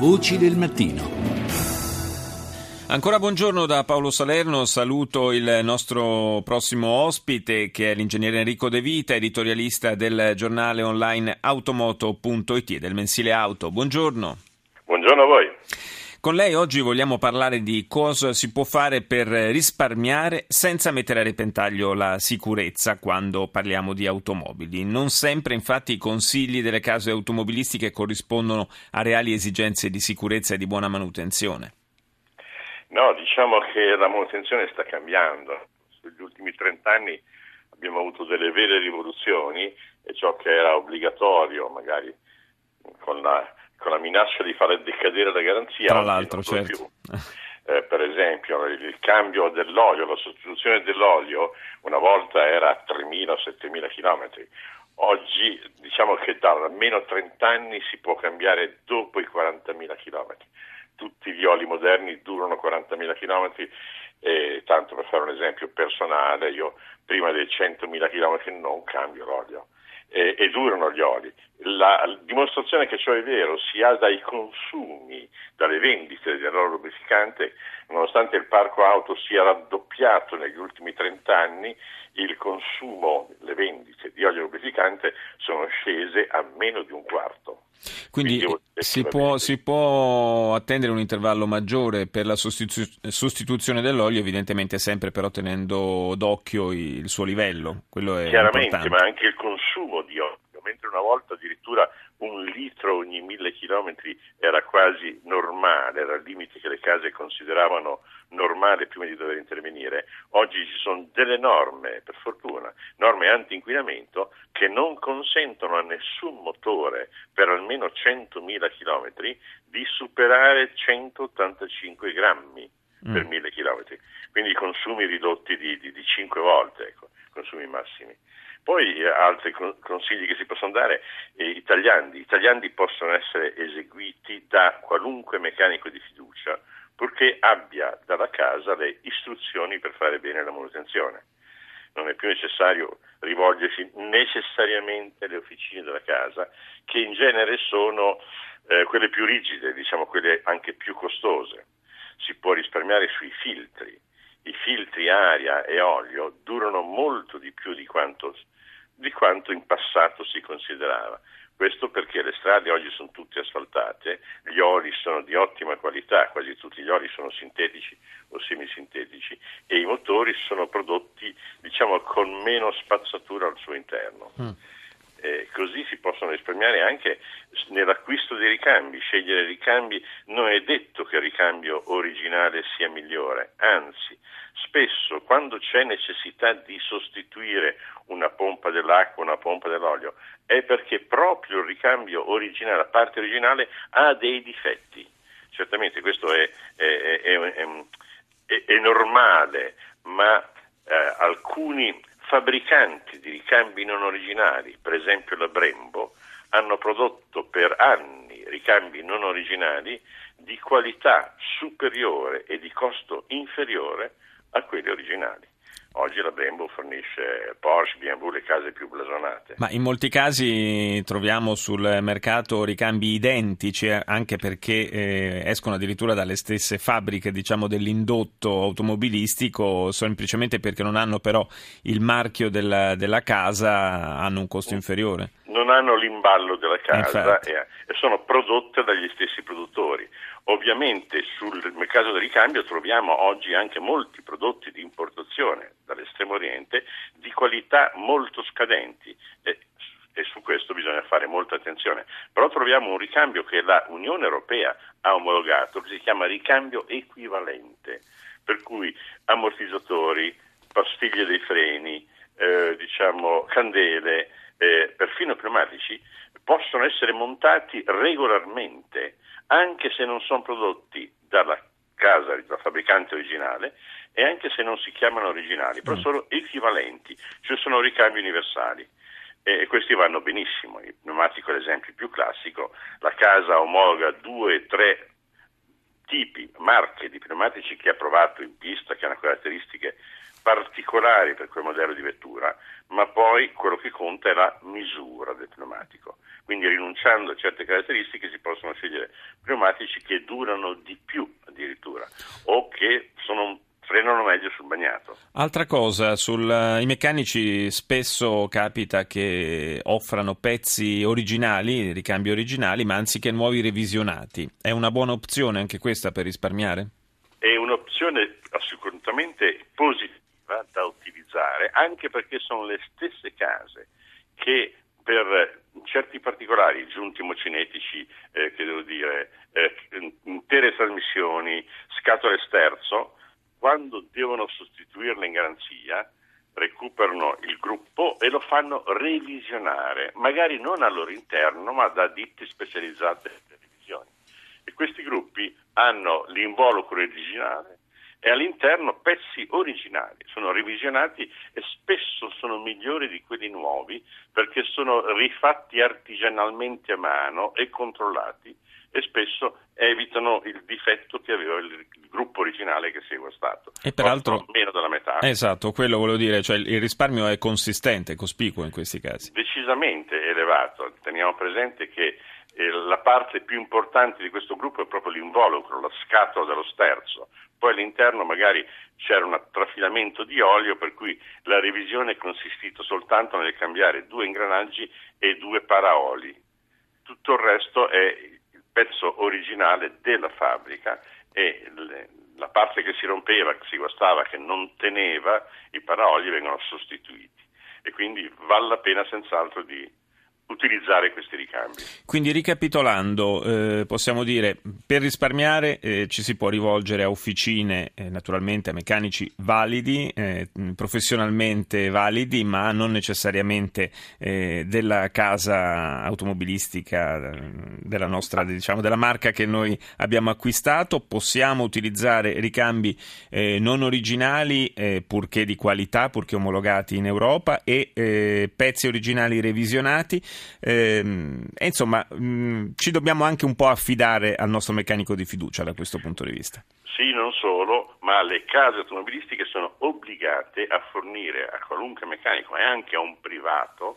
Voci del mattino. Ancora buongiorno da Paolo Salerno, saluto il nostro prossimo ospite che è l'ingegnere Enrico De Vita, editorialista del giornale online automoto.it e del mensile auto. Buongiorno. Buongiorno a voi. Con lei oggi vogliamo parlare di cosa si può fare per risparmiare senza mettere a repentaglio la sicurezza quando parliamo di automobili. Non sempre infatti i consigli delle case automobilistiche corrispondono a reali esigenze di sicurezza e di buona manutenzione. No, diciamo che la manutenzione sta cambiando. Negli ultimi 30 anni abbiamo avuto delle vere rivoluzioni e ciò che era obbligatorio, magari con la con la minaccia di fare decadere la garanzia. Tra l'altro, certo. Eh, per esempio, il cambio dell'olio, la sostituzione dell'olio, una volta era 3.000-7.000 km. Oggi diciamo che da almeno 30 anni si può cambiare dopo i 40.000 km. Tutti gli oli moderni durano 40.000 km e tanto per fare un esempio personale, io prima dei 100.000 km non cambio l'olio eh, e durano gli oli. La dimostrazione che ciò è vero si ha dai consumi, dalle vendite dell'olio lubrificante, nonostante il parco auto sia raddoppiato negli ultimi 30 anni, il consumo, le vendite di olio lubrificante sono scese a meno di un quarto. Quindi, Quindi si, può, si, può, attendere un intervallo maggiore per la sostitu- sostituzione dell'olio, evidentemente sempre però tenendo d'occhio il suo livello. Quello è Chiaramente, importante. ma anche il consumo di olio, mentre una volta addirittura un litro ogni mille chilometri era quasi normale, era il limite che le case consideravano normale prima di dover intervenire. Oggi ci sono delle norme, per fortuna, norme anti-inquinamento che non consentono a nessun motore per almeno 100.000 chilometri di superare 185 grammi mm. per mille chilometri. Quindi consumi ridotti di, di, di 5 volte, ecco, consumi massimi. Poi eh, altri consigli che si possono dare, eh, i tagliandi. I tagliandi possono essere eseguiti da qualunque meccanico di fiducia, purché abbia dalla casa le istruzioni per fare bene la manutenzione. Non è più necessario rivolgersi necessariamente alle officine della casa, che in genere sono eh, quelle più rigide, diciamo quelle anche più costose. Si può risparmiare sui filtri. I filtri aria e olio durano molto di più di quanto di quanto in passato si considerava. Questo perché le strade oggi sono tutte asfaltate, gli oli sono di ottima qualità, quasi tutti gli oli sono sintetici o semisintetici e i motori sono prodotti diciamo con meno spazzatura al suo interno. Mm. Eh, così si possono risparmiare anche nell'acquisto dei ricambi. Scegliere ricambi non è detto che il ricambio originale sia migliore, anzi, spesso quando c'è necessità di sostituire una pompa dell'acqua, una pompa dell'olio, è perché proprio il ricambio originale, la parte originale, ha dei difetti. Certamente questo è, è, è, è normale, ma eh, alcuni fabbricanti di ricambi non originali, per esempio la Brembo, hanno prodotto per anni ricambi non originali di qualità superiore e di costo inferiore a quelli originali. Oggi la Brembo fornisce Porsche, BMW, le case più blasonate. Ma in molti casi troviamo sul mercato ricambi identici, eh, anche perché eh, escono addirittura dalle stesse fabbriche diciamo, dell'indotto automobilistico, semplicemente perché non hanno però il marchio della, della casa, hanno un costo inferiore. Non hanno l'imballo della casa e, e sono prodotte dagli stessi produttori. Ovviamente sul mercato del ricambio troviamo oggi anche molti prodotti di importazione dall'estremo oriente di qualità molto scadenti e, e, su questo bisogna fare molta attenzione. Però troviamo un ricambio che la Unione Europea ha omologato, che si chiama ricambio equivalente, per cui ammortizzatori, pastiglie dei freni, eh, diciamo, candele, eh, perfino pneumatici, possono essere montati regolarmente anche se non sono prodotti dalla casa, dal fabbricante originale e anche se non si chiamano originali, però mm. sono equivalenti, cioè sono ricambi universali e questi vanno benissimo. Il pneumatico è l'esempio più classico, la casa omologa due, tre tipi, marche di pneumatici che ha provato in pista, che hanno caratteristiche particolari per quel modello di vettura, ma poi quello che conta è la misura del pneumatico. Quindi rinunciando a certe caratteristiche si possono scegliere pneumatici che durano di più addirittura o che sono frenano meglio sul bagnato. Altra cosa, sul, i meccanici spesso capita che offrano pezzi originali, ricambi originali, ma anziché nuovi revisionati. È una buona opzione anche questa per risparmiare? È un'opzione assolutamente positiva da utilizzare, anche perché sono le stesse case che per certi particolari, giunti mocinetici, eh, che devo dire, eh, intere trasmissioni, scatole sterzo, quando devono sostituirle in garanzia, recuperano il gruppo e lo fanno revisionare, magari non al loro interno, ma da ditte specializzate in revisioni. E questi gruppi hanno l'involucro originale e all'interno pezzi originali, sono revisionati e spesso sono migliori di quelli nuovi perché sono rifatti artigianalmente a mano e controllati e spesso evitano il difetto che aveva il, il gruppo originale che segue stato. E peraltro meno della metà. Esatto, quello volevo dire, cioè il risparmio è consistente, cospicuo in questi casi. Decisamente elevato. Teniamo presente che la parte più importante di questo gruppo è proprio l'involucro, la scatola dello sterzo. Poi all'interno magari c'era un trafilamento di olio per cui la revisione è consistita soltanto nel cambiare due ingranaggi e due paraoli. Tutto il resto è pezzo originale della fabbrica e la parte che si rompeva, che si guastava, che non teneva, i paraoli vengono sostituiti e quindi vale la pena senz'altro di utilizzare questi ricambi. Quindi ricapitolando, eh, possiamo dire per risparmiare eh, ci si può rivolgere a officine, eh, naturalmente a meccanici validi, eh, professionalmente validi, ma non necessariamente eh, della casa automobilistica della nostra, diciamo, della marca che noi abbiamo acquistato. Possiamo utilizzare ricambi eh, non originali, purché di qualità, purché omologati in Europa e pezzi originali revisionati. Eh, e insomma, mh, mm, ci dobbiamo anche un po' affidare al nostro meccanico di fiducia da questo punto di vista. Sì, non solo, ma le case automobilistiche sono obbligate a fornire a qualunque meccanico e anche a un privato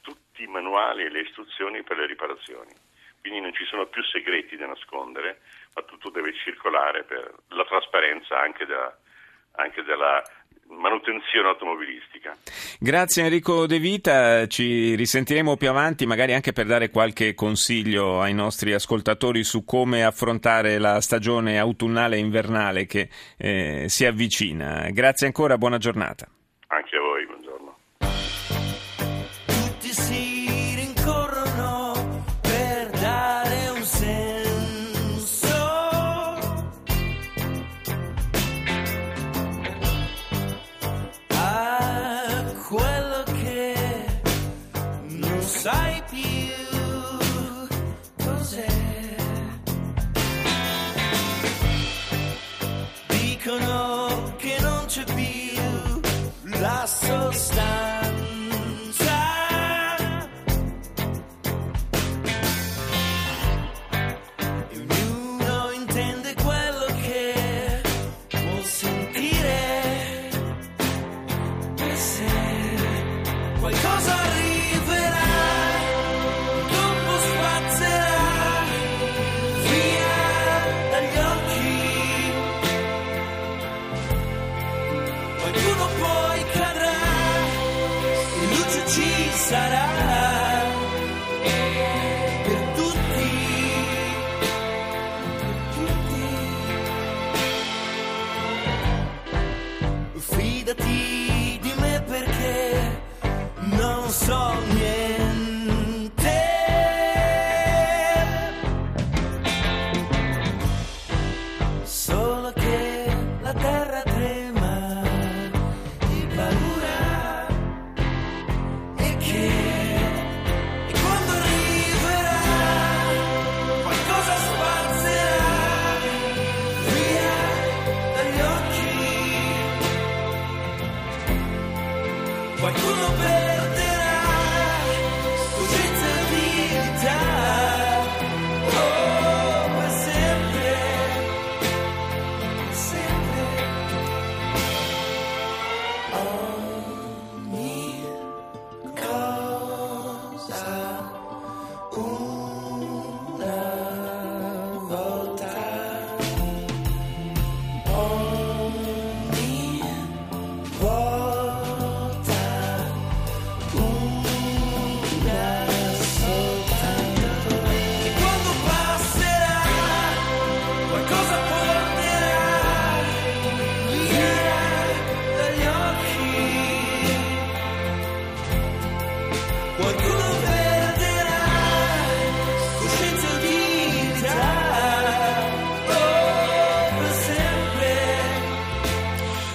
tutti i manuali e le istruzioni per le riparazioni. Quindi non ci sono più segreti da nascondere, ma tutto deve circolare per la trasparenza anche della, anche della manutenzione automobilistica. Grazie Enrico De Vita, ci risentiremo più avanti magari anche per dare qualche consiglio ai nostri ascoltatori su come affrontare la stagione autunnale e invernale che eh, si avvicina. Grazie ancora, buona giornata. Anche a voi. Stand.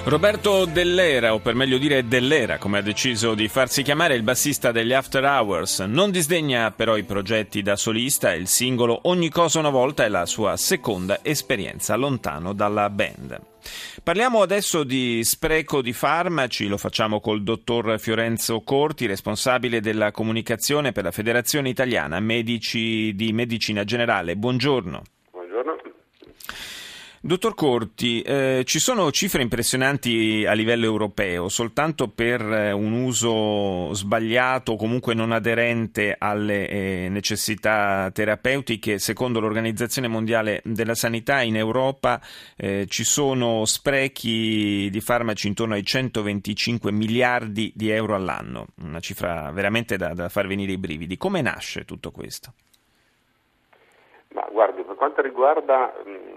Roberto Dell'Era, o per meglio dire Dell'Era, come ha deciso di farsi chiamare il bassista degli After Hours, non disdegna però i progetti da solista e il singolo Ogni cosa una volta è la sua seconda esperienza lontano dalla band. Parliamo adesso di spreco di farmaci, lo facciamo col dottor Fiorenzo Corti, responsabile della comunicazione per la Federazione Italiana Medici di Medicina Generale. Buongiorno. Dottor Corti, eh, ci sono cifre impressionanti a livello europeo soltanto per eh, un uso sbagliato o comunque non aderente alle eh, necessità terapeutiche. Secondo l'Organizzazione Mondiale della Sanità in Europa eh, ci sono sprechi di farmaci intorno ai 125 miliardi di euro all'anno, una cifra veramente da, da far venire i brividi. Come nasce tutto questo? Ma guardi, per quanto riguarda mh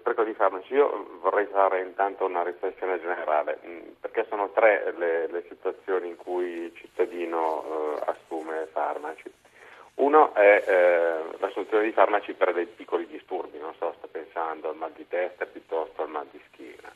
spreco di farmaci, io vorrei fare intanto una riflessione generale, mm, perché sono tre le, le situazioni in cui il cittadino eh, assume farmaci. Uno è eh, l'assunzione di farmaci per dei piccoli disturbi, non so, sto pensando al mal di testa piuttosto al mal di schiena.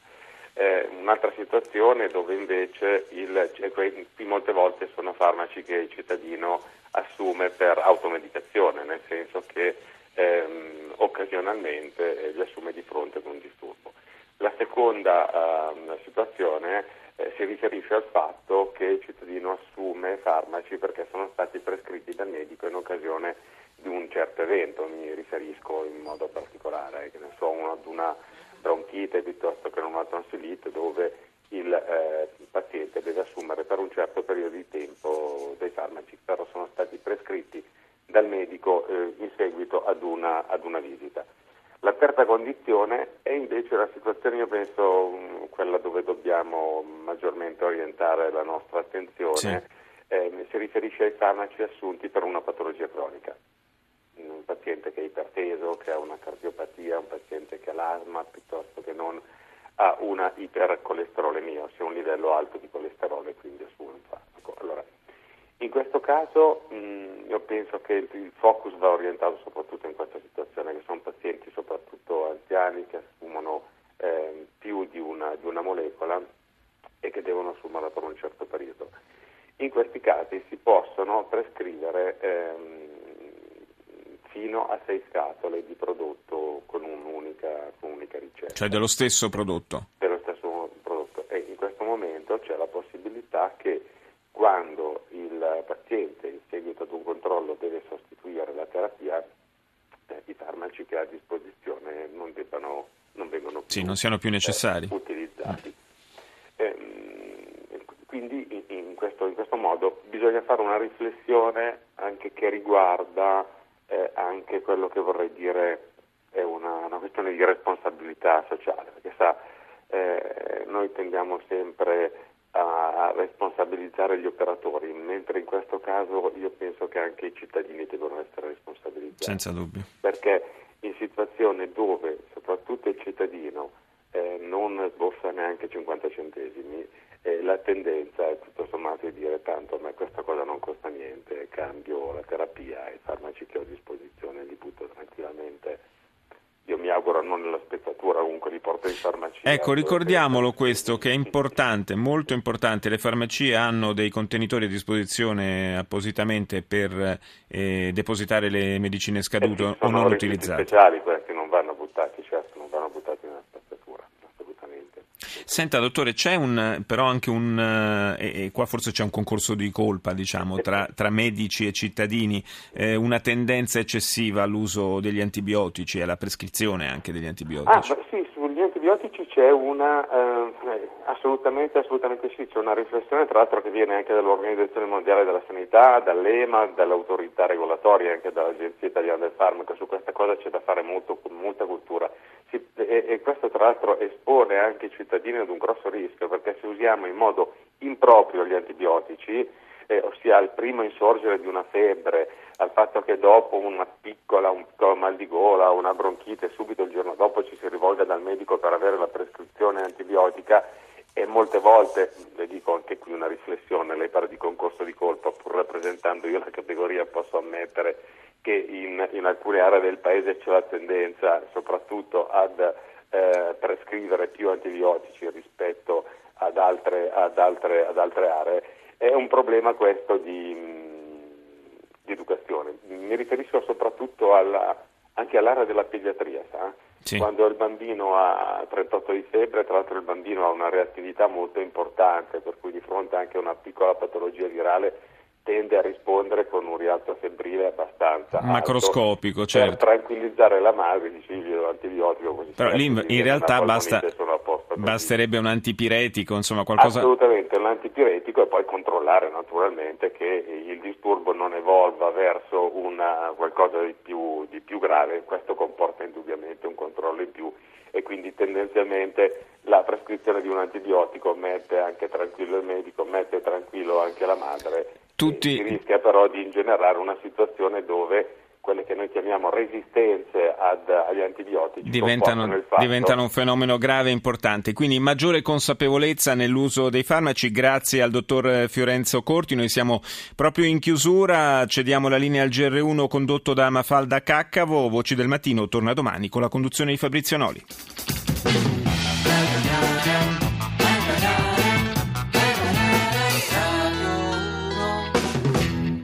Eh, un'altra situazione dove invece il, cioè, qui molte volte sono farmaci che il cittadino assume per automedicazione, nel senso che ehm, occasionalmente eh, li assume di fronte con un disturbo. La seconda ehm, situazione eh, si riferisce al fatto che il cittadino assume farmaci perché sono stati prescritti dal medico in occasione di un certo evento, mi riferisco in modo particolare che ne so, ad una bronchite piuttosto che una tonsilite dove il eh, paziente deve assumere per un certo periodo di tempo dei farmaci, però sono stati prescritti dal medico eh, in seguito ad una, ad una, visita. La terza condizione è invece la situazione, io penso, mm, quella dove dobbiamo maggiormente orientare la nostra attenzione, sì. Eh, si riferisce ai farmaci assunti per una patologia cronica. Un paziente che è iperteso, che ha una cardiopatia, un paziente che ha l'asma, piuttosto che non ha una ipercolesterolemia, ossia un livello alto di colesterolo e quindi assume un farmaco. Allora, in questo caso mh, mm, io penso che il, focus va orientato soprattutto in questa situazione, che sono pazienti soprattutto anziani che assumono eh, più di una, di una, molecola e che devono assumerla per un certo periodo. In questi casi si possono prescrivere ehm, fino a sei scatole di prodotto con un'unica, con un'unica ricetta. Cioè dello stesso prodotto? Dello stesso prodotto. E in questo momento c'è la possibilità che quando il paziente in seguito ad un controllo deve sostituire la terapia, eh, i farmaci che ha a disposizione non, debbano, non vengono più, sì, non siano più necessari. Eh, utilizzati. Eh, quindi in questo, in questo, modo bisogna fare una riflessione anche che riguarda anche quello che vorrei dire è una, una questione di responsabilità sociale, perché sa, eh, noi tendiamo sempre a responsabilizzare gli operatori, mentre in questo caso io penso che anche i cittadini devono essere responsabilizzati. Senza dubbio. Perché in situazioni dove soprattutto il cittadino eh, non sborsa neanche 50 centesimi, eh, la tendenza è tutto sommato di dire tanto a me questa cosa non costa niente, cambio la terapia e i farmaci che ho a disposizione li butto tranquillamente io mi auguro non nella spezzatura, comunque li porto in farmacia. Ecco, ricordiamolo questo che è importante, molto importante, le farmacie hanno dei contenitori a disposizione appositamente per eh, depositare le medicine scadute eh o non utilizzate. Speciali questi, non vanno buttati, certo, non vanno buttati nella spezzatura, assolutamente. Senta, dottore, c'è un, però anche un, eh, e qua forse c'è un concorso di colpa, diciamo, tra, tra medici e cittadini, eh, una tendenza eccessiva all'uso degli antibiotici e alla prescrizione anche degli antibiotici. Ah, sì, sugli antibiotici c'è una, eh, assolutamente, assolutamente sì, c'è una riflessione tra l'altro che viene anche dall'Organizzazione Mondiale della Sanità, dall'EMA, dall'autorità regolatoria, anche dall'Agenzia Italiana del Farmaco, su questa cosa c'è da fare molto, molta cultura si, e, e, questo tra l'altro espone anche i cittadini ad un grosso rischio perché se usiamo in modo improprio gli antibiotici, eh, ossia al primo insorgere di una febbre, al fatto che dopo una piccola, un piccolo mal di gola, una bronchite, subito il giorno dopo ci si rivolga dal medico per avere la prescrizione antibiotica e molte volte, le dico anche qui una riflessione, lei parla di concorso di colpa, pur rappresentando io la categoria posso ammettere che in, in, alcune aree del paese c'è la tendenza soprattutto ad eh, prescrivere più antibiotici rispetto ad altre, ad, altre, ad altre, aree. È un problema questo di, di educazione. Mi riferisco soprattutto alla, anche all'area della pediatria. Sì. Quando il bambino ha 38 di febbre, tra l'altro il bambino ha una reattività molto importante, per cui di fronte anche a una piccola patologia virale tende a rispondere con un rialzo febbrile abbastanza macroscopico, alto, certo. per tranquillizzare la madre, dicevi l'antibiotico così Però lì in realtà basta, basterebbe un antipiretico, insomma qualcosa... Assolutamente, un antipiretico e poi controllare naturalmente che il disturbo non evolva verso una, qualcosa di più, di più grave, questo comporta indubbiamente un controllo in più e quindi tendenzialmente la prescrizione di un antibiotico mette anche tranquillo il medico, mette tranquillo anche la madre tutti... Si rischia però di ingenerare una situazione dove quelle che noi chiamiamo resistenze ad, agli antibiotici diventano, diventano, un fenomeno grave e importante. Quindi maggiore consapevolezza nell'uso dei farmaci. Grazie al dottor Fiorenzo Corti. Noi siamo proprio in chiusura. Cediamo la linea al GR1 condotto da Mafalda Caccavo. Voci del mattino torna domani con la conduzione di Fabrizio Noli.